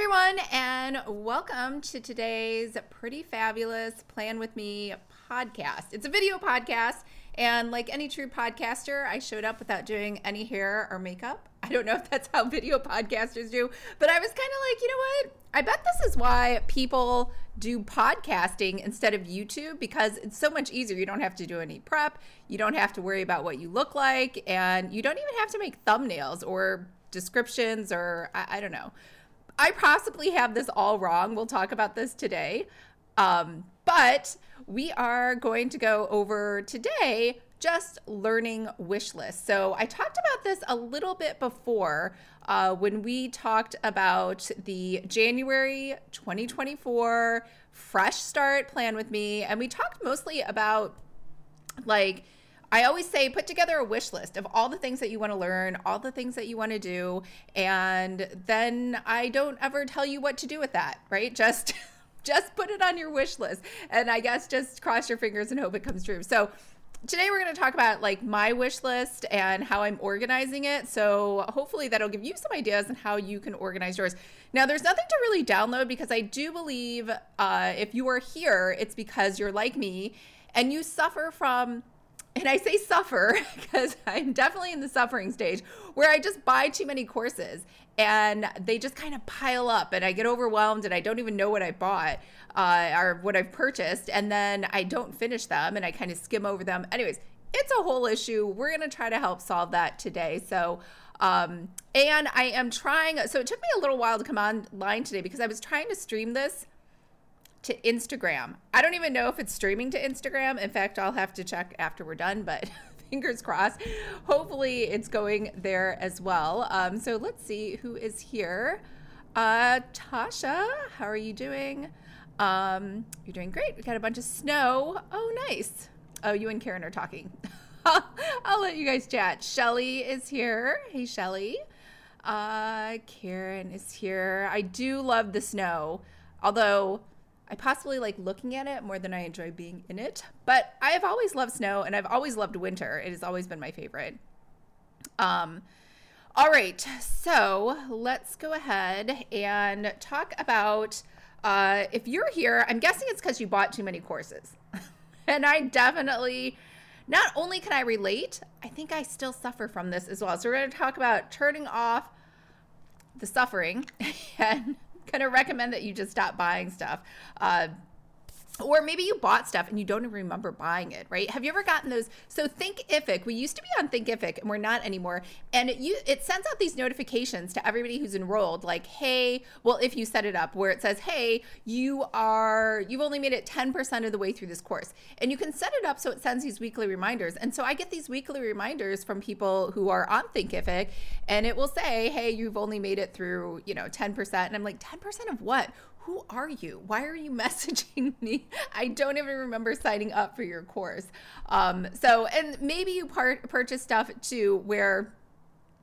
everyone, and welcome to today's Pretty Fabulous Plan With Me podcast. It's a video podcast, and like any true podcaster, I showed up without doing any hair or makeup. I don't know if that's how video podcasters do, but I was kind of like, you know what? I bet this is why people do podcasting instead of YouTube because it's so much easier. You don't have to do any prep, you don't have to worry about what you look like, and you don't even have to make thumbnails or descriptions or I, I don't know. I possibly have this all wrong. We'll talk about this today. Um, but we are going to go over today just learning wish lists. So I talked about this a little bit before uh, when we talked about the January 2024 fresh start plan with me. And we talked mostly about like, I always say put together a wish list of all the things that you want to learn, all the things that you want to do, and then I don't ever tell you what to do with that, right? Just just put it on your wish list and I guess just cross your fingers and hope it comes true. So today we're going to talk about like my wish list and how I'm organizing it. So hopefully that'll give you some ideas on how you can organize yours. Now there's nothing to really download because I do believe uh, if you are here, it's because you're like me and you suffer from and I say suffer because I'm definitely in the suffering stage where I just buy too many courses and they just kind of pile up and I get overwhelmed and I don't even know what I bought uh, or what I've purchased and then I don't finish them and I kind of skim over them. Anyways, it's a whole issue. We're going to try to help solve that today. So, um, and I am trying, so it took me a little while to come online today because I was trying to stream this to Instagram. I don't even know if it's streaming to Instagram. In fact, I'll have to check after we're done, but fingers crossed. Hopefully, it's going there as well. Um, so let's see who is here. Uh, Tasha, how are you doing? Um, you're doing great. We got a bunch of snow. Oh, nice. Oh, you and Karen are talking. I'll let you guys chat. Shelly is here. Hey, Shelly. Uh, Karen is here. I do love the snow, although I possibly like looking at it more than I enjoy being in it. But I have always loved snow and I've always loved winter. It has always been my favorite. Um, all right, so let's go ahead and talk about uh, if you're here. I'm guessing it's because you bought too many courses. and I definitely, not only can I relate, I think I still suffer from this as well. So we're going to talk about turning off the suffering and going to recommend that you just stop buying stuff. Uh, or maybe you bought stuff and you don't even remember buying it, right? Have you ever gotten those? So Thinkific, we used to be on Thinkific and we're not anymore. And it, you, it sends out these notifications to everybody who's enrolled, like, hey, well, if you set it up where it says, hey, you are, you've only made it 10% of the way through this course. And you can set it up so it sends these weekly reminders. And so I get these weekly reminders from people who are on Thinkific and it will say, hey, you've only made it through, you know, 10%. And I'm like, 10% of what? Who are you? Why are you messaging me? I don't even remember signing up for your course. Um, so, and maybe you part, purchase stuff too where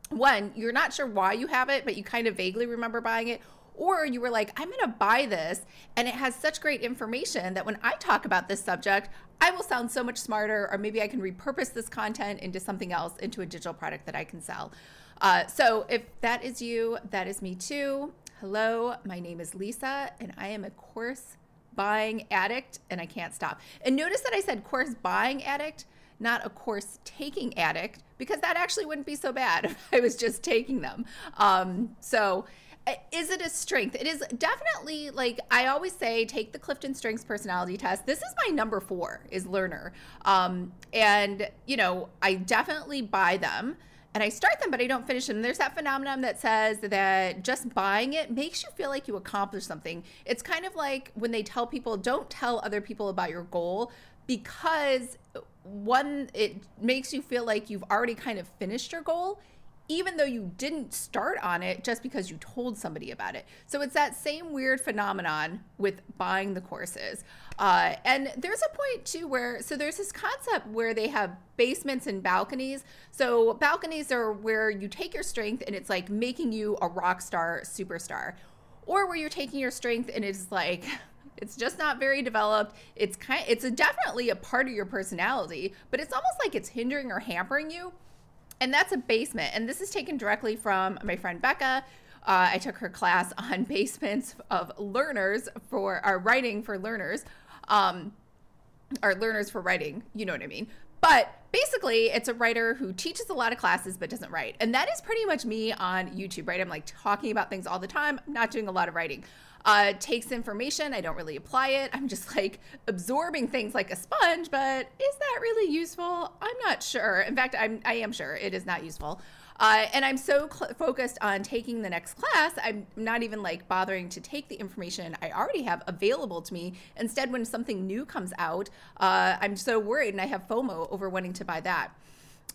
one, you're not sure why you have it, but you kind of vaguely remember buying it. Or you were like, I'm going to buy this, and it has such great information that when I talk about this subject, I will sound so much smarter, or maybe I can repurpose this content into something else, into a digital product that I can sell. Uh, so if that is you, that is me too. Hello, my name is Lisa, and I am a course buying addict, and I can't stop. And notice that I said course buying addict, not a course taking addict, because that actually wouldn't be so bad if I was just taking them. Um, so, uh, is it a strength? It is definitely like I always say, take the Clifton Strengths personality test. This is my number four is learner, um, and you know I definitely buy them and I start them, but I don't finish them. There's that phenomenon that says that just buying it makes you feel like you accomplished something. It's kind of like when they tell people, don't tell other people about your goal because one, it makes you feel like you've already kind of finished your goal even though you didn't start on it just because you told somebody about it. So it's that same weird phenomenon with buying the courses. Uh, and there's a point too where, so there's this concept where they have basements and balconies. So balconies are where you take your strength and it's like making you a rock star superstar, or where you're taking your strength and it's like, it's just not very developed. It's kind it's a, definitely a part of your personality, but it's almost like it's hindering or hampering you and that's a basement. And this is taken directly from my friend Becca. Uh, I took her class on basements of learners for our writing for learners, um, or learners for writing. You know what I mean. But basically, it's a writer who teaches a lot of classes but doesn't write. And that is pretty much me on YouTube, right? I'm like talking about things all the time. I'm not doing a lot of writing. Uh, takes information. I don't really apply it. I'm just like absorbing things like a sponge, but is that really useful? I'm not sure. In fact, I'm, I am sure it is not useful. Uh, and I'm so cl- focused on taking the next class, I'm not even like bothering to take the information I already have available to me. Instead, when something new comes out, uh, I'm so worried and I have FOMO over wanting to buy that.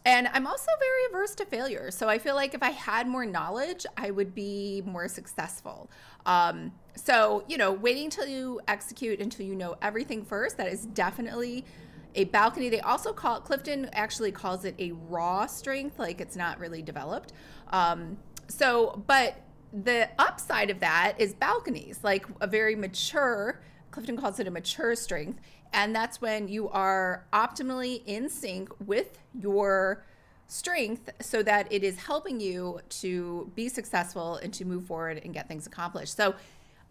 And I'm also very averse to failure. So I feel like if I had more knowledge, I would be more successful. Um, so, you know, waiting until you execute until you know everything first, that is definitely a balcony. They also call it, Clifton actually calls it a raw strength, like it's not really developed. Um, so, but the upside of that is balconies, like a very mature, Clifton calls it a mature strength. And that's when you are optimally in sync with your strength so that it is helping you to be successful and to move forward and get things accomplished. So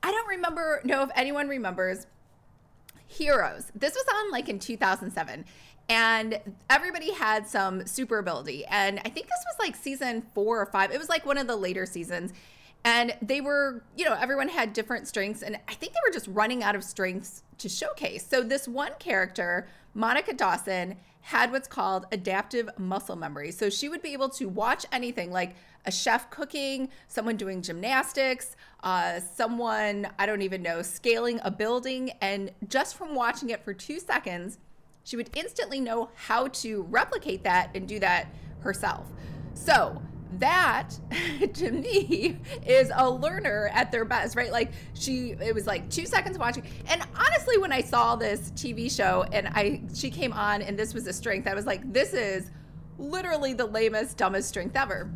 I don't remember, know if anyone remembers Heroes. This was on like in 2007 and everybody had some super ability. And I think this was like season four or five. It was like one of the later seasons. And they were, you know, everyone had different strengths. And I think they were just running out of strengths to showcase. So this one character, Monica Dawson, had what's called adaptive muscle memory. So she would be able to watch anything like a chef cooking, someone doing gymnastics, uh, someone, I don't even know, scaling a building. And just from watching it for two seconds, she would instantly know how to replicate that and do that herself. So, that to me is a learner at their best, right? Like she it was like 2 seconds watching. And honestly when I saw this TV show and I she came on and this was a strength, I was like this is literally the lamest dumbest strength ever.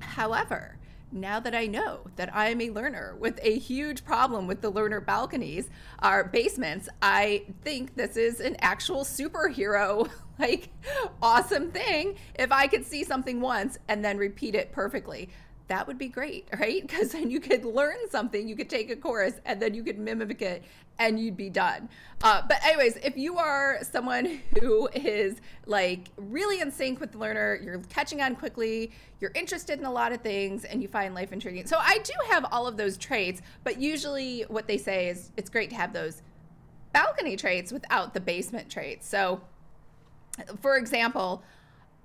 However, now that I know that I am a learner with a huge problem with the learner balconies, our basements, I think this is an actual superhero, like awesome thing. If I could see something once and then repeat it perfectly, that would be great, right? Because then you could learn something, you could take a course, and then you could mimic it and you'd be done. Uh, but, anyways, if you are someone who is like really in sync with the learner, you're catching on quickly, you're interested in a lot of things, and you find life intriguing. So, I do have all of those traits, but usually what they say is it's great to have those balcony traits without the basement traits. So, for example,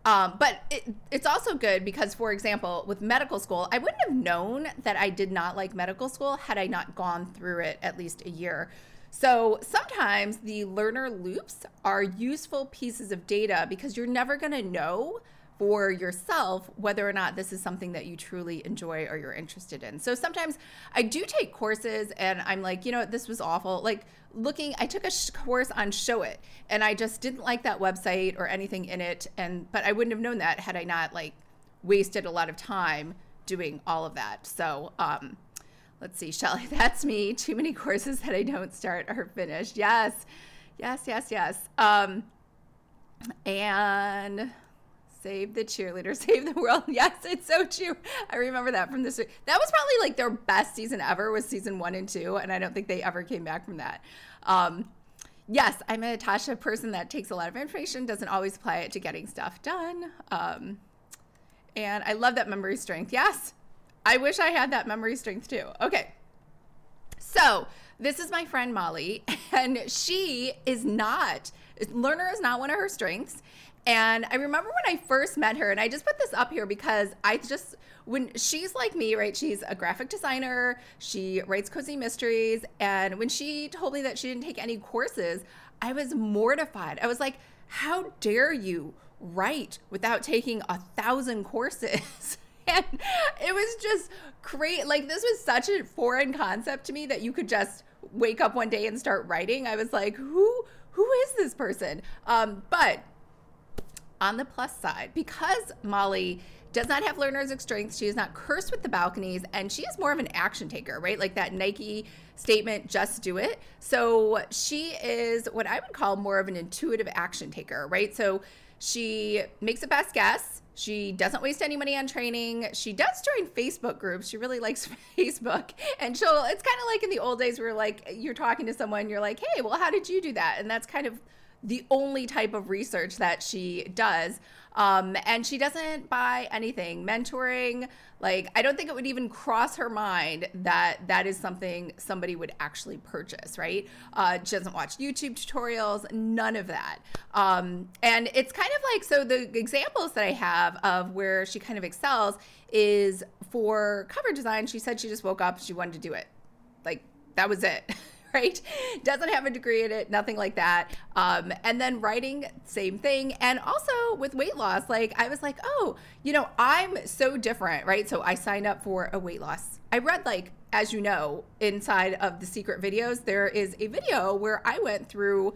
um, but it, it's also good because, for example, with medical school, I wouldn't have known that I did not like medical school had I not gone through it at least a year. So sometimes the learner loops are useful pieces of data because you're never going to know for yourself whether or not this is something that you truly enjoy or you're interested in. So sometimes I do take courses and I'm like, you know, this was awful. Like looking, I took a course on Showit and I just didn't like that website or anything in it. And, but I wouldn't have known that had I not like wasted a lot of time doing all of that. So, um, let's see, Shelly, that's me. Too many courses that I don't start or finish. Yes, yes, yes, yes. Um, and Save the cheerleader, save the world. Yes, it's so true. I remember that from this. That was probably like their best season ever was season one and two, and I don't think they ever came back from that. Um, yes, I'm a Natasha person that takes a lot of information, doesn't always apply it to getting stuff done. Um, and I love that memory strength. Yes, I wish I had that memory strength too. Okay. So, this is my friend Molly, and she is not, learner is not one of her strengths. And I remember when I first met her, and I just put this up here because I just, when she's like me, right? She's a graphic designer, she writes cozy mysteries. And when she told me that she didn't take any courses, I was mortified. I was like, how dare you write without taking a thousand courses? and it was just great. Like, this was such a foreign concept to me that you could just wake up one day and start writing. I was like, who? Who is this person? Um, but on the plus side, because Molly does not have learner's strength, she is not cursed with the balconies, and she is more of an action taker, right? Like that Nike statement, just do it. So she is what I would call more of an intuitive action taker, right? So she makes a best guess. She doesn't waste any money on training. She does join Facebook groups. She really likes Facebook. And she'll, it's kind of like in the old days where like you're talking to someone, you're like, hey, well, how did you do that? And that's kind of the only type of research that she does. Um, and she doesn't buy anything. Mentoring, like, I don't think it would even cross her mind that that is something somebody would actually purchase, right? Uh, she doesn't watch YouTube tutorials, none of that. Um, and it's kind of like so the examples that I have of where she kind of excels is for cover design. She said she just woke up, she wanted to do it. Like, that was it. right? Doesn't have a degree in it, nothing like that. Um, and then writing, same thing. And also with weight loss, like I was like, oh, you know, I'm so different, right? So I signed up for a weight loss. I read like, as you know, inside of the secret videos, there is a video where I went through,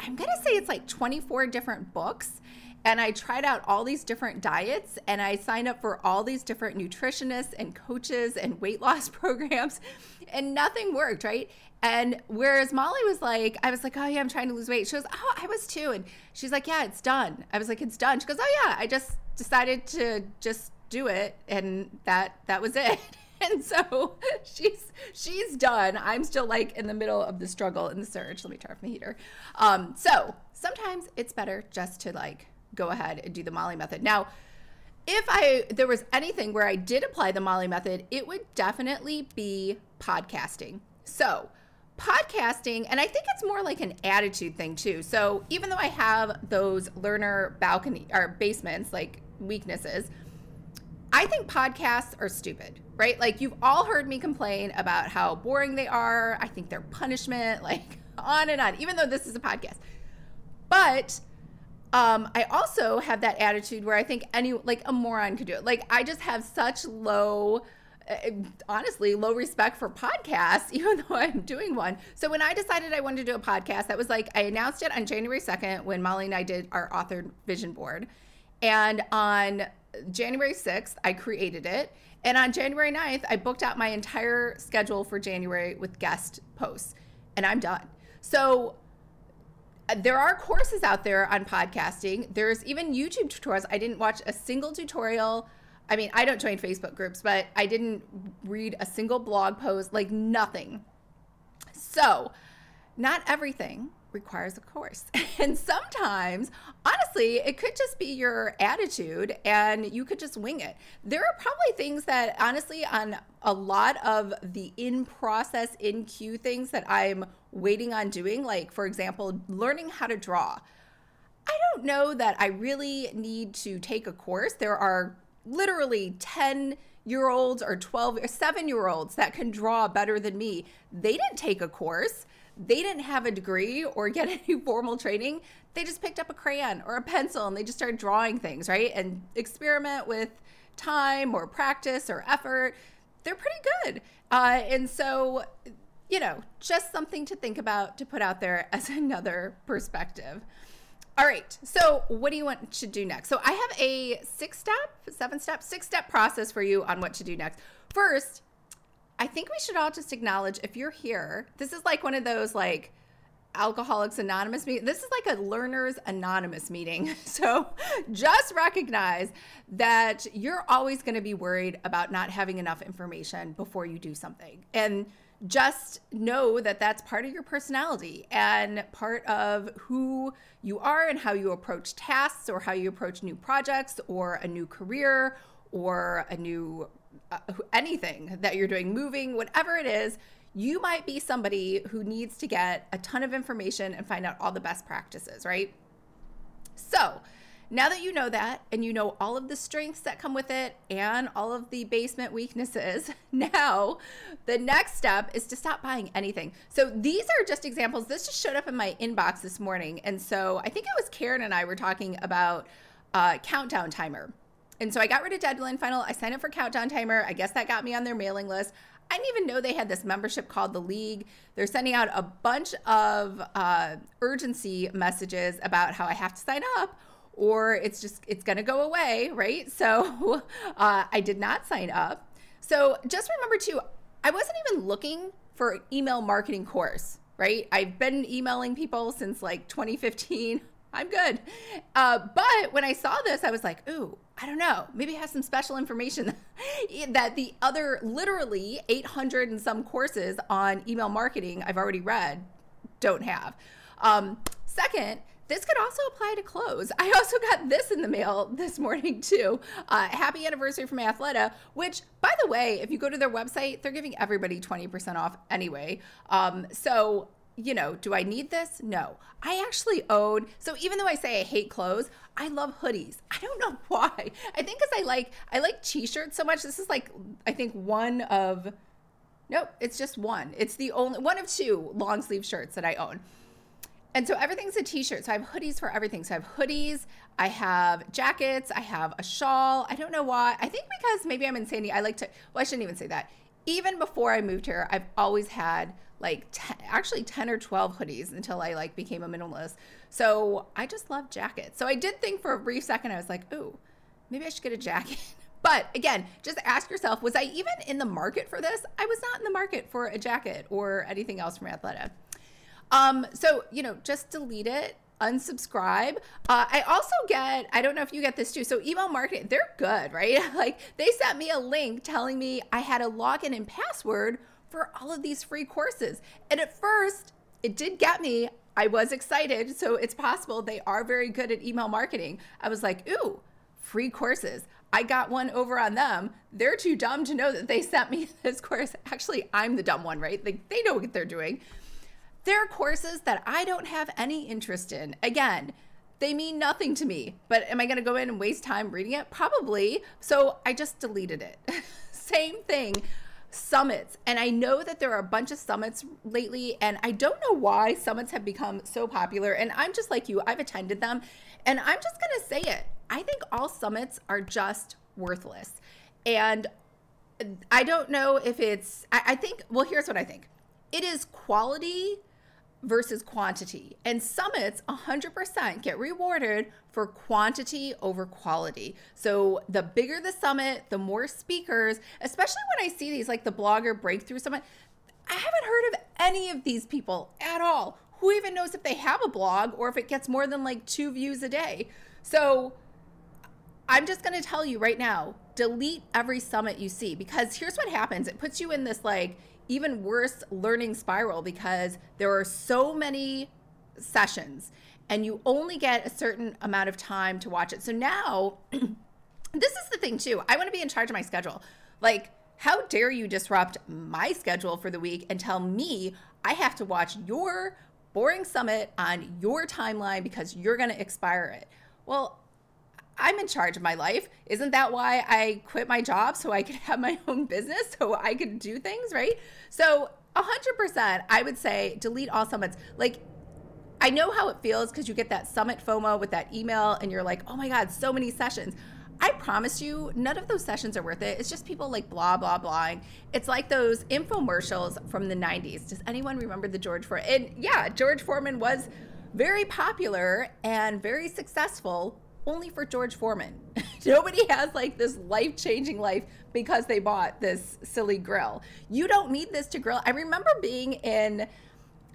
I'm to say it's like 24 different books and I tried out all these different diets and I signed up for all these different nutritionists and coaches and weight loss programs and nothing worked, right? And whereas Molly was like, I was like, oh yeah, I'm trying to lose weight. She goes, oh, I was too. And she's like, yeah, it's done. I was like, it's done. She goes, oh yeah, I just decided to just do it, and that that was it. And so she's she's done. I'm still like in the middle of the struggle and the surge. Let me turn off my heater. Um, so sometimes it's better just to like go ahead and do the Molly method. Now, if I there was anything where I did apply the Molly method, it would definitely be podcasting. So podcasting and i think it's more like an attitude thing too. So even though i have those learner balcony or basements like weaknesses i think podcasts are stupid right? Like you've all heard me complain about how boring they are. I think they're punishment like on and on even though this is a podcast. But um, I also have that attitude where I think any like a moron could do it. Like I just have such low honestly low respect for podcasts even though i'm doing one. So when i decided i wanted to do a podcast that was like i announced it on january 2nd when molly and i did our authored vision board. And on january 6th i created it. And on january 9th i booked out my entire schedule for january with guest posts. And i'm done. So uh, there are courses out there on podcasting. There's even youtube tutorials. I didn't watch a single tutorial I mean, I don't join Facebook groups, but I didn't read a single blog post, like nothing. So, not everything requires a course. And sometimes, honestly, it could just be your attitude and you could just wing it. There are probably things that, honestly, on a lot of the in process, in queue things that I'm waiting on doing, like, for example, learning how to draw. I don't know that I really need to take a course. There are literally 10 year olds or 12 or 7 year olds that can draw better than me. They didn't take a course. They didn't have a degree or get any formal training. They just picked up a crayon or a pencil and they just started drawing things, right? And experiment with time or practice or effort. They're pretty good. Uh, and so, you know, just something to think about to put out there as another perspective. All right. So, what do you want to do next? So, I have a six step, seven step, six step process for you on what to do next. First, I think we should all just acknowledge if you're here, this is like one of those like Alcoholics Anonymous meeting. This is like a Learners Anonymous meeting. So, just recognize that you're always going to be worried about not having enough information before you do something. And just know that that's part of your personality and part of who you are and how you approach tasks or how you approach new projects or a new career or a new uh, anything that you're doing, moving, whatever it is. You might be somebody who needs to get a ton of information and find out all the best practices, right? So, now that you know that and you know all of the strengths that come with it and all of the basement weaknesses, now the next step is to stop buying anything. So these are just examples. This just showed up in my inbox this morning. And so I think it was Karen and I were talking about uh, countdown timer. And so I got rid of Deadline Funnel. I signed up for Countdown Timer. I guess that got me on their mailing list. I didn't even know they had this membership called the League. They're sending out a bunch of uh, urgency messages about how I have to sign up or it's just it's going to go away right so uh, i did not sign up so just remember too i wasn't even looking for an email marketing course right i've been emailing people since like 2015 I'm good. Uh, but when I saw this, I was like, ooh, I don't know. Maybe has some special information that the other literally 800 and some courses on email marketing I've already read don't have. Um, second, this could also apply to clothes. I also got this in the mail this morning too. Uh, happy anniversary from Athleta, which, by the way, if you go to their website, they're giving everybody 20% off anyway. Um, so, you know, do I need this? No. I actually own, so even though I say I hate clothes, I love hoodies. I don't know why. I think because I like, I like t-shirts so much. This is like, I think one of, nope, it's just one. It's the only, one of two long sleeve shirts that I own. And so everything's a t-shirt. So I have hoodies for everything. So I have hoodies, I have jackets, I have a shawl. I don't know why. I think because maybe I'm in Sandy. I like to well, I shouldn't even say that. Even before I moved here, I've always had like 10, actually 10 or 12 hoodies until I like became a minimalist. So I just love jackets. So I did think for a brief second I was like, "Ooh, maybe I should get a jacket." But again, just ask yourself, was I even in the market for this? I was not in the market for a jacket or anything else from Athleta. Um, so, you know, just delete it unsubscribe. Uh, I also get, I don't know if you get this too. So, email marketing, they're good, right? like they sent me a link telling me I had a login and password for all of these free courses. And at first, it did get me. I was excited. So, it's possible they are very good at email marketing. I was like, ooh, free courses. I got one over on them. They're too dumb to know that they sent me this course. Actually, I'm the dumb one, right? Like they know what they're doing. There are courses that I don't have any interest in. Again, they mean nothing to me, but am I going to go in and waste time reading it? Probably. So I just deleted it. Same thing. Summits. And I know that there are a bunch of summits lately, and I don't know why summits have become so popular. And I'm just like you, I've attended them, and I'm just going to say it. I think all summits are just worthless. And I don't know if it's, I, I think, well, here's what I think it is quality versus quantity. And summits 100% get rewarded for quantity over quality. So the bigger the summit, the more speakers, especially when I see these like the blogger breakthrough summit, I haven't heard of any of these people at all. Who even knows if they have a blog or if it gets more than like two views a day? So I'm just going to tell you right now delete every summit you see because here's what happens it puts you in this like even worse learning spiral because there are so many sessions and you only get a certain amount of time to watch it. So now, this is the thing too. I want to be in charge of my schedule. Like, how dare you disrupt my schedule for the week and tell me I have to watch your boring summit on your timeline because you're going to expire it? Well, I'm in charge of my life. Isn't that why I quit my job so I could have my own business so I could do things, right? So, 100%, I would say delete all summits. Like, I know how it feels because you get that summit FOMO with that email and you're like, oh my God, so many sessions. I promise you, none of those sessions are worth it. It's just people like blah, blah, blah. It's like those infomercials from the 90s. Does anyone remember the George Foreman? And yeah, George Foreman was very popular and very successful only for George Foreman. Nobody has like this life changing life because they bought this silly grill. You don't need this to grill. I remember being in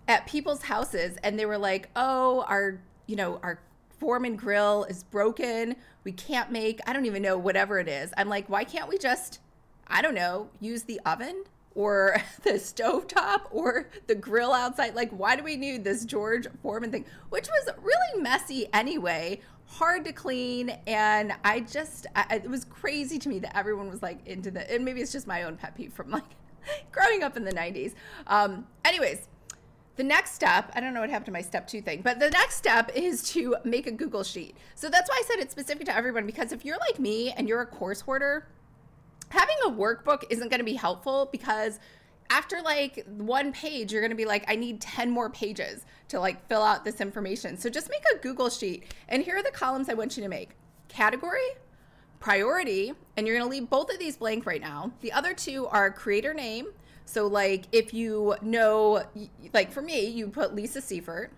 at people's houses and they were like, oh, our, you know, our Foreman grill is broken. We can't make, I don't even know, whatever it is. I'm like, why can't we just, I don't know, use the oven? or the stovetop or the grill outside. Like, why do we need this George Foreman thing? Which was really messy anyway hard to clean and i just I, it was crazy to me that everyone was like into the and maybe it's just my own pet peeve from like growing up in the 90s um anyways the next step i don't know what happened to my step two thing but the next step is to make a google sheet. So that's why i said it's specific to everyone because if you're like me and you're a course hoarder having a workbook isn't going to be helpful because after like one page, you're going to be like, I need 10 more pages to like fill out this information. So just make a Google sheet. And here are the columns I want you to make category, priority, and you're going to leave both of these blank right now. The other two are creator name. So, like, if you know, like for me, you put Lisa Seifert,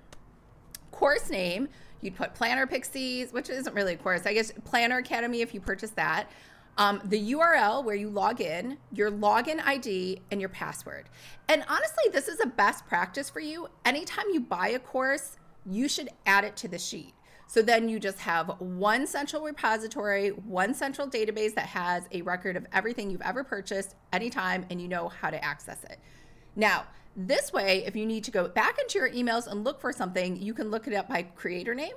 course name, you'd put Planner Pixies, which isn't really a course, I guess Planner Academy if you purchase that um, the URL where you log in, your login ID, and your password. And honestly, this is a best practice for you. Anytime you buy a course, you should add it to the sheet. So then you just have one central repository, one central database that has a record of everything you've ever purchased anytime, and you know how to access it. Now, this way, if you need to go back into your emails and look for something, you can look it up by creator name,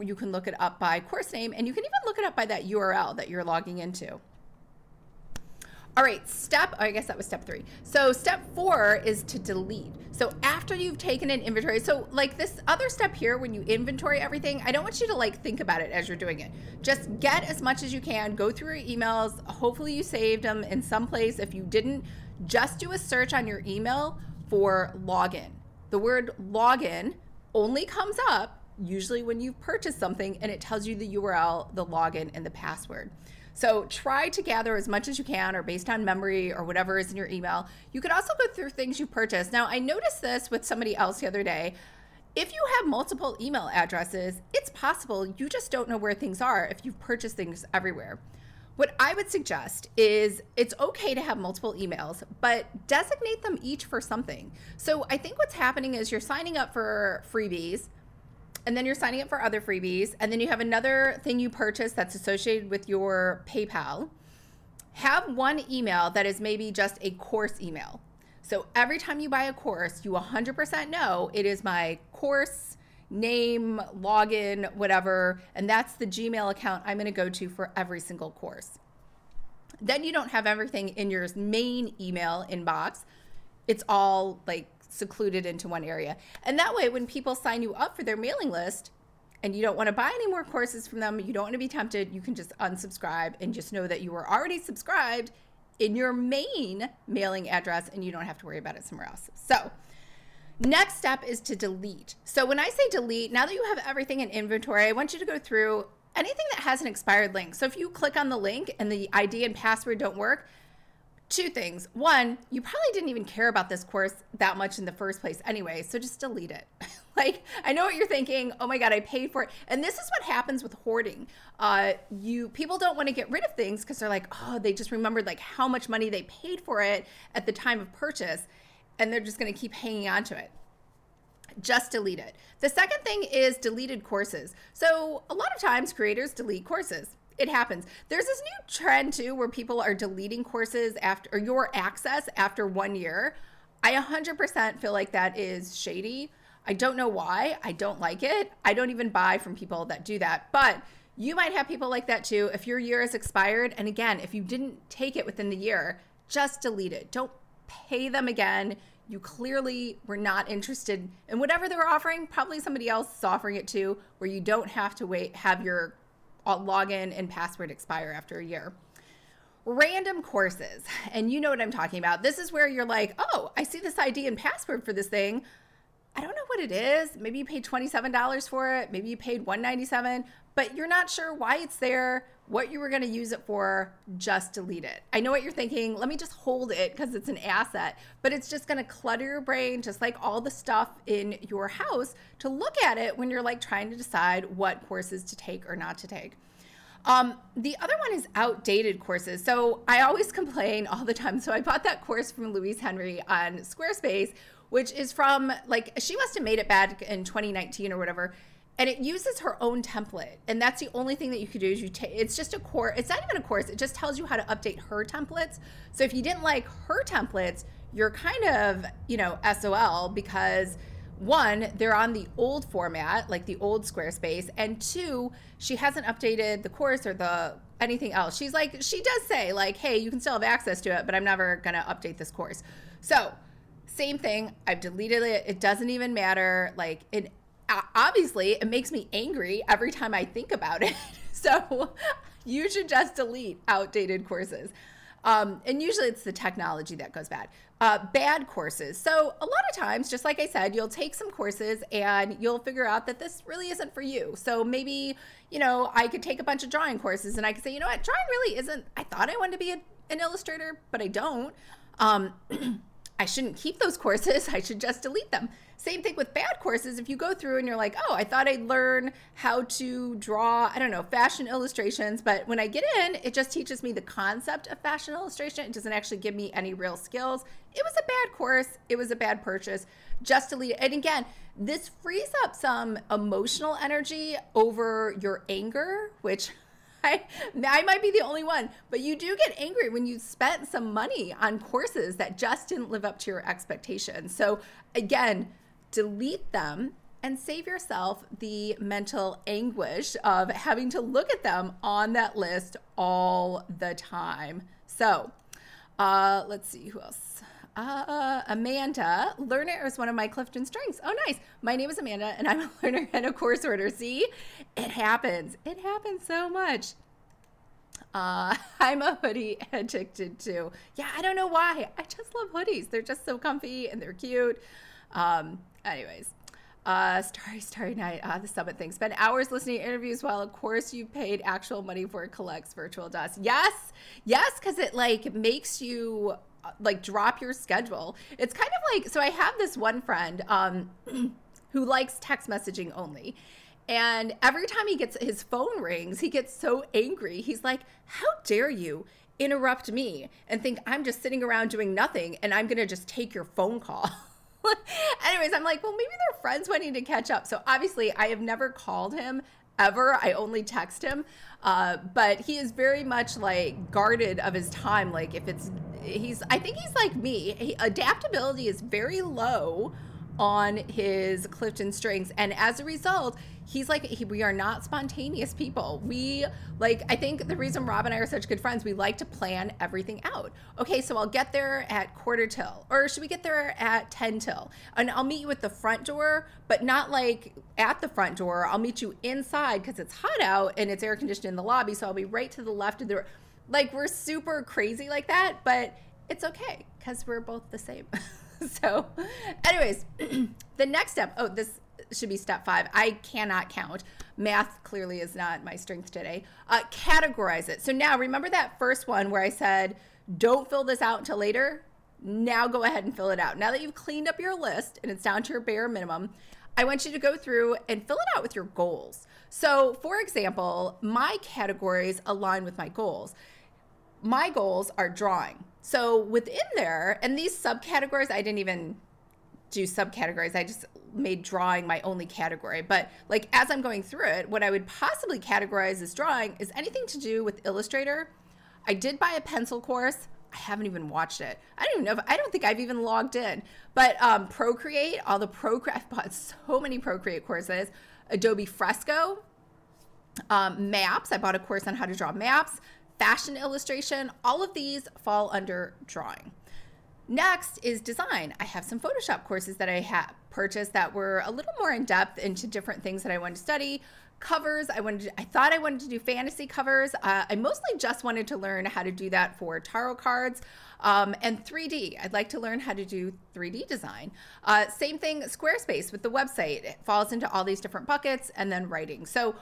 you can look it up by course name, and you can even look it up by that URL that you're logging into. All right, step, I guess that was step three. So, step four is to delete. So, after you've taken an inventory, so like this other step here, when you inventory everything, I don't want you to like think about it as you're doing it. Just get as much as you can, go through your emails. Hopefully, you saved them in some place. If you didn't, just do a search on your email for login. The word login only comes up usually when you've purchased something and it tells you the URL, the login, and the password. So try to gather as much as you can, or based on memory or whatever is in your email. You could also go through things you purchased. Now, I noticed this with somebody else the other day. If you have multiple email addresses, it's possible you just don't know where things are if you've purchased things everywhere. What I would suggest is it's okay to have multiple emails, but designate them each for something. So I think what's happening is you're signing up for freebies and then you're signing up for other freebies, and then you have another thing you purchase that's associated with your PayPal. Have one email that is maybe just a course email. So every time you buy a course, you 100% know it is my course name, login, whatever, and that's the Gmail account I'm going to go to for every single course. Then you don't have everything in your main email inbox. It's all like secluded into one area. And that way, when people sign you up for their mailing list and you don't want to buy any more courses from them, you don't want to be tempted, you can just unsubscribe and just know that you were already subscribed in your main mailing address and you don't have to worry about it somewhere else. So, next step is to delete. So, when I say delete, now that you have everything in inventory, I want you to go through anything that has an expired link. So, if you click on the link and the ID and password don't work, two things. One, you probably didn't even care about this course that much in the first place anyway, so just delete it. like, I know what you're thinking. Oh my god, I paid for it. And this is what happens with hoarding. Uh, you people don't want to get rid of things because they're like, oh, they just remembered like how much money they paid for it at the time of purchase, and they're just going to keep hanging on to it just delete it. The second thing is deleted courses. So, a lot of times creators delete courses it happens. There's this new trend too where people are deleting courses after or your access after one year. I 100% feel like that is shady. I don't know why. I don't like it. I don't even buy from people that do that. But you might have people like that too. If your year is expired, and again, if you didn't take it within the year, just delete it. Don't pay them again. You clearly were not interested in whatever they were offering. Probably somebody else is offering it too, where you don't have to wait, have your Uh, login and password expire after a year. Random courses, and you know what I'm talking about. This is where you're like, oh, I see this ID and password for this thing. I don't know what it is. Maybe you paid $27 for it. Maybe you paid 197, but you're not sure why it's there, what you were going to use it for. Just delete it. I know what you're thinking. Let me just hold it because it's an asset, but it's just going to clutter your brain, just like all the stuff in your house, to look at it when you're like trying to decide what courses to take or not to take. Um, the other one is outdated courses. So I always complain all the time. So I bought that course from Louise Henry on Squarespace which is from like she must have made it back in 2019 or whatever and it uses her own template and that's the only thing that you could do is you take it's just a course it's not even a course it just tells you how to update her templates so if you didn't like her templates you're kind of you know sol because one they're on the old format like the old squarespace and two she hasn't updated the course or the anything else she's like she does say like hey you can still have access to it but i'm never going to update this course so same thing. I've deleted it. It doesn't even matter. Like it obviously it makes me angry every time I think about it. so you should just delete outdated courses. Um, and usually it's the technology that goes bad. Uh, bad courses. So, a lot of times, just like I said, you'll take some courses and you'll figure out that this really isn't for you. So, maybe, you know, I could take a bunch of drawing courses and I could say, you know what, drawing really isn't, I thought I wanted to be a, an illustrator, but I don't. Um, I shouldn't keep those courses. I should just delete them. Same thing with bad courses. If you go through and you're like, oh, I thought I'd learn how to draw, I don't know, fashion illustrations, but when I get in, it just teaches me the concept of fashion illustration. It doesn't actually give me any real skills. It was a bad course. It was a bad purchase. Just delete it. And again, this frees up some emotional energy over your anger, which I, I might be the only one, but you do get angry when you spent some money on courses that just didn't live up to your expectations. So, again, delete them and save yourself the mental anguish of having to look at them on that list all the time. So, uh, let's see who else. Uh, Amanda, learner is one of my Clifton strengths. Oh, nice. My name is Amanda, and I'm a learner and a course order. See, it happens. It happens so much. Uh, I'm a hoodie addicted too. Yeah, I don't know why. I just love hoodies. They're just so comfy and they're cute. Um, anyways, uh, Starry Starry Night, uh, the summit thing. Spend hours listening to interviews while, of course, you paid actual money for it collects virtual dust. Yes, yes, because it like makes you like drop your schedule. It's kind of like so. I have this one friend um, who likes text messaging only. And every time he gets his phone rings, he gets so angry. He's like, How dare you interrupt me and think I'm just sitting around doing nothing and I'm going to just take your phone call? Anyways, I'm like, well, maybe they're friends wanting to catch up. So obviously, I have never called him ever. I only text him. Uh, but he is very much like guarded of his time. Like if it's, he's, I think he's like me. He, adaptability is very low on his Clifton strengths. And as a result, he's like he, we are not spontaneous people. We like i think the reason rob and i are such good friends we like to plan everything out. Okay so i'll get there at quarter till or should we get there at 10 till? And i'll meet you at the front door but not like at the front door. I'll meet you inside because it's hot out and it's air conditioned in the lobby so i'll be right to the left of the like we're super crazy like that but it's okay because we're both the same so anyways the next step oh this should be step five. I cannot count. Math clearly is not my strength today. Uh, categorize it. So now remember that first one where I said, don't fill this out until later? Now go ahead and fill it out. Now that you've cleaned up your list and it's down to your bare minimum, I want you to go through and fill it out with your goals. So, for example, my categories align with my goals. My goals are drawing. So, within there, and these subcategories, I didn't even do subcategories. I just made drawing my only category. But like as I'm going through it, what I would possibly categorize as drawing is anything to do with Illustrator. I did buy a pencil course. I haven't even watched it. I don't even know if I don't think I've even logged in. But um, Procreate, all the Procreate, I've bought so many Procreate courses. Adobe Fresco, um, maps. I bought a course on how to draw maps, fashion illustration. All of these fall under drawing. Next is design. I have some Photoshop courses that I have purchased that were a little more in depth into different things that I wanted to study. Covers, I wanted to, I thought I wanted to do fantasy covers. Uh, I mostly just wanted to learn how to do that for tarot cards. Um, and 3D. I'd like to learn how to do 3D design. Uh, same thing, Squarespace with the website. It falls into all these different buckets and then writing. So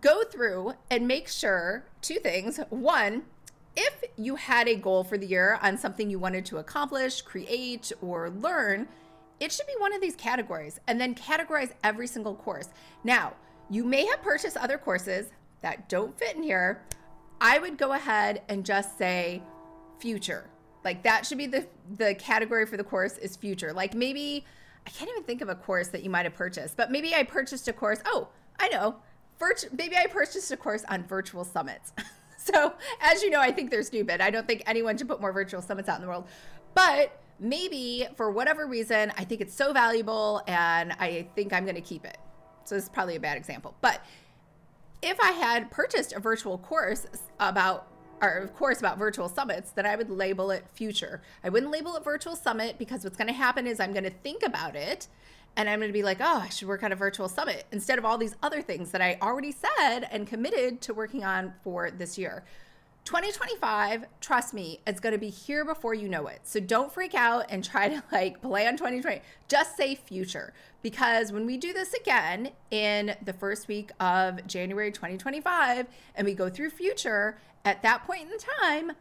go through and make sure two things. One, if you had a goal for the year on something you wanted to accomplish, create, or learn, it should be one of these categories and then categorize every single course. Now, you may have purchased other courses that don't fit in here. I would go ahead and just say future. Like that should be the the category for the course is future. Like maybe I can't even think of a course that you might have purchased, but maybe I purchased a course. Oh, I know. Maybe I purchased a course on virtual summits. So, as you know, I think they're stupid. I don't think anyone should put more virtual summits out in the world. But maybe for whatever reason, I think it's so valuable and I think I'm going to keep it. So, this is probably a bad example. But if I had purchased a virtual course about or of course about virtual summits, then I would label it future. I wouldn't label it virtual summit because what's going to happen is I'm going to think about it and I'm going to be like, oh, I should work on a virtual summit instead of all these other things that I already said and committed to working on for this year. 2025, trust me, it's going to be here before you know it. So don't freak out and try to like plan 2020. Just say future because when we do this again in the first week of January 2025 and we go through future, at that point in time,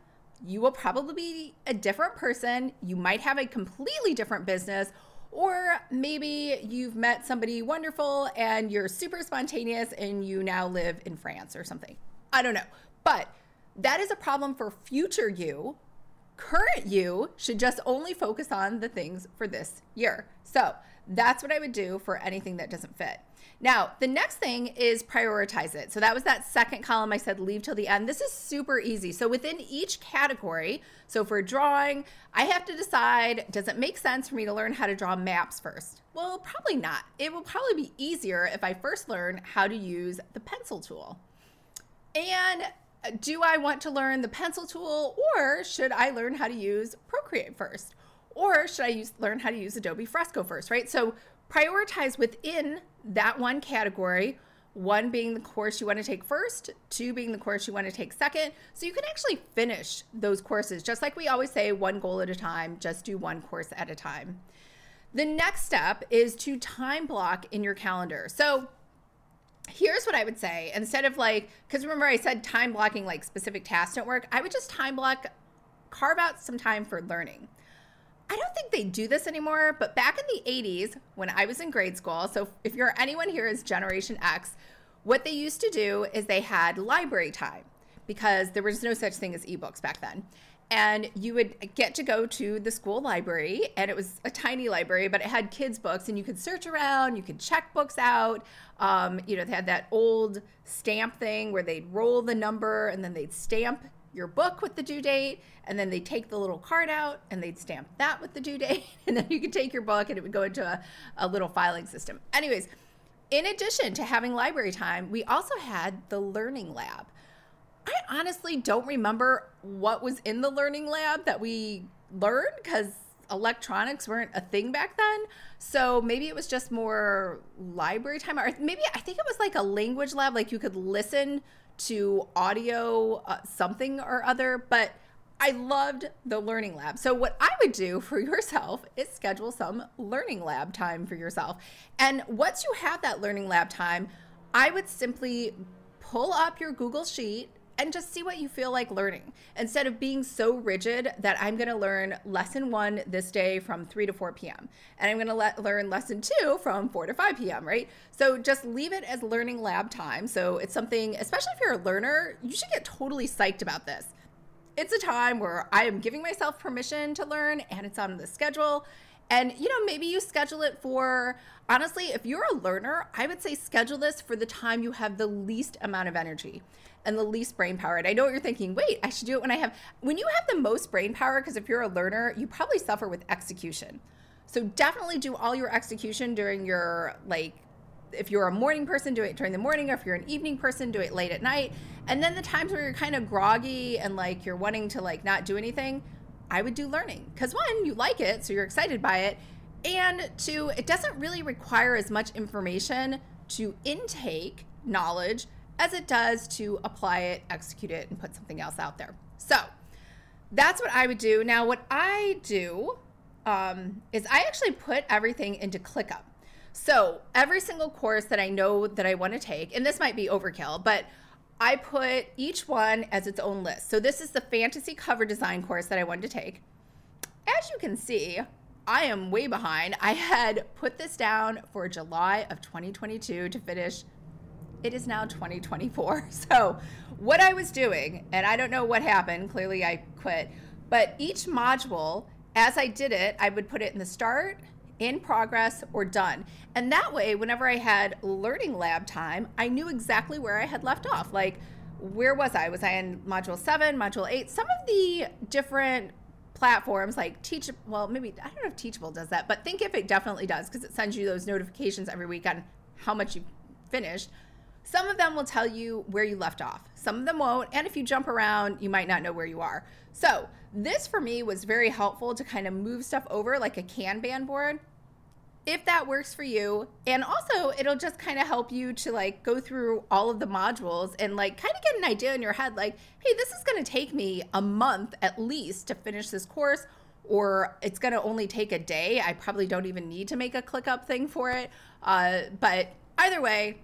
you will probably be a different person. You might have a completely different business, or maybe you've met somebody wonderful and you're super spontaneous and you now live in France or something. I don't know. But that is a problem for future you. Current you should just only focus on the things for this year. So that's what I would do for anything that doesn't fit. Now, the next thing is prioritize it. So that was that second column I said leave till the end. This is super easy. So within each category, so for drawing, I have to decide does it make sense for me to learn how to draw maps first? Well, probably not. It will probably be easier if I first learn how to use the pencil tool. And uh, do I want to learn the pencil tool or should I learn how to use Procreate first? Or should I use learn how to use Adobe Fresco first, right? So prioritize within that one category, one being the course you want to take first, two being the course you want to take second. So you can actually finish those courses. Just like we always say, one goal at a time, just do one course at a time. The next step is to time block in your calendar. So here's what I would say instead of like, because remember I said time blocking like specific tasks don't work, I would just time block, carve out some time for learning. I don't think they do this anymore, but back in the 80s when I was in grade school, so if you're anyone here is Generation X, what they used to do is they had library time because there was no such thing as ebooks back then. And you would get to go to the school library, and it was a tiny library, but it had kids' books, and you could search around, you could check books out. Um, you know, they had that old stamp thing where they'd roll the number and then they'd stamp your book with the due date, and then they take the little card out and they'd stamp that with the due date, and then you could take your book and it would go into a, a little filing system. Anyways, in addition to having library time, we also had the learning lab. I honestly don't remember what was in the learning lab that we learned because electronics weren't a thing back then. So maybe it was just more library time, or maybe I think it was like a language lab, like you could listen to audio uh, something or other, but I loved the learning lab. So, what I would do for yourself is schedule some learning lab time for yourself. And once you have that learning lab time, I would simply pull up your Google Sheet and just see what you feel like learning instead of being so rigid that I'm going to learn lesson one this day from 3 to 4 p.m. and I'm going to let, learn lesson two from 4 to 5 p.m., right? So just leave it as learning lab time. So it's something, especially if you're a learner, you should get totally psyched about this. It's a time where I am giving myself permission to learn and it's on the schedule. And, you know, maybe you schedule it for, honestly, if you're a learner, I would say schedule this for the time you have the least amount of energy and the least brain power. And I know what you're thinking, wait, I should do it when I have, when you have the most brain power, because if you're a learner, you probably suffer with execution. So definitely do all your execution during your, like, if you're a morning person, do it during the morning. Or if you're an evening person, do it late at night. And then the times where you're kind of groggy and like you're wanting to like not do anything, I would do learning. Because one, you like it, so you're excited by it. And two, it doesn't really require as much information to intake knowledge as it does to apply it, execute it, and put something else out there. So that's what I would do. Now, what I do um, is I actually put everything into ClickUp. So every single course that I know that I want to take, and this might be overkill, but I put each one as its own list. So this is the fantasy cover design course that I wanted to take. As you can see, I am way behind. I had put this down for July of 2022 to finish it is now 2024. So, what I was doing, and I don't know what happened, clearly I quit, but each module, as I did it, I would put it in the start, in progress, or done. And that way, whenever I had learning lab time, I knew exactly where I had left off. Like, where was I? Was I in module seven, module eight? Some of the different platforms like Teach, well, maybe, I don't know if Teachable does that, but Thinkific definitely does because it sends you those notifications every week on how much you've finished. Some of them will tell you where you left off, some of them won't. And if you jump around, you might not know where you are. So, this for me was very helpful to kind of move stuff over like a Kanban board if that works for you and also it'll just kind of help you to like go through all of the modules and like kind of get an idea in your head like hey this is going to take me a month at least to finish this course or it's going to only take a day i probably don't even need to make a ClickUp thing for it uh, but either way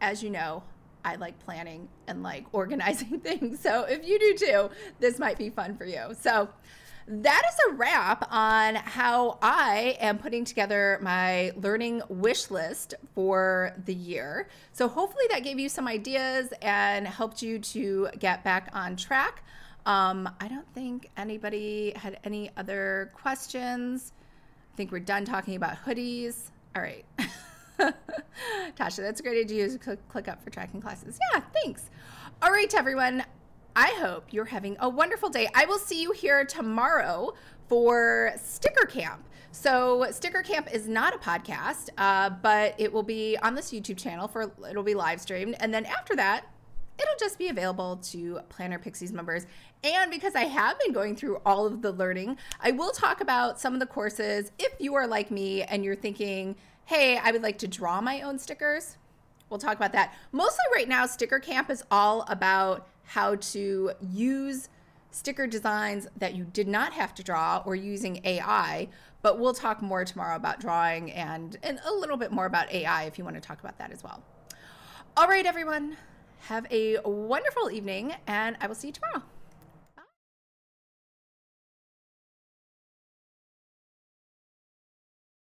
as you know, I like planning and like organizing things. So if you do too, this might be fun for you. So that is a wrap on how I am putting together my learning wish list for the year. So hopefully that gave you some ideas and helped you to get back on track. Um, I don't think anybody had any other questions. I think we're done talking about hoodies. All right. Tasha, that's a great idea to click, ClickUp for tracking classes. Yeah, thanks. All right, everyone. I hope you're having a wonderful day. I will see you here tomorrow for Sticker Camp. So, Sticker Camp is not a podcast, uh, but it will be on this YouTube channel for it'll be live streamed, and then after that, it'll just be available to Planner Pixies members. And because I have been going through all of the learning, I will talk about some of the courses. If you are like me and you're thinking, hey, I would like to draw my own stickers, we'll talk about that. Mostly right now, Sticker Camp is all about how to use sticker designs that you did not have to draw or using AI. But we'll talk more tomorrow about drawing and, and a little bit more about AI if you want to talk about that as well. All right, everyone. Have a wonderful evening, and I will see you tomorrow.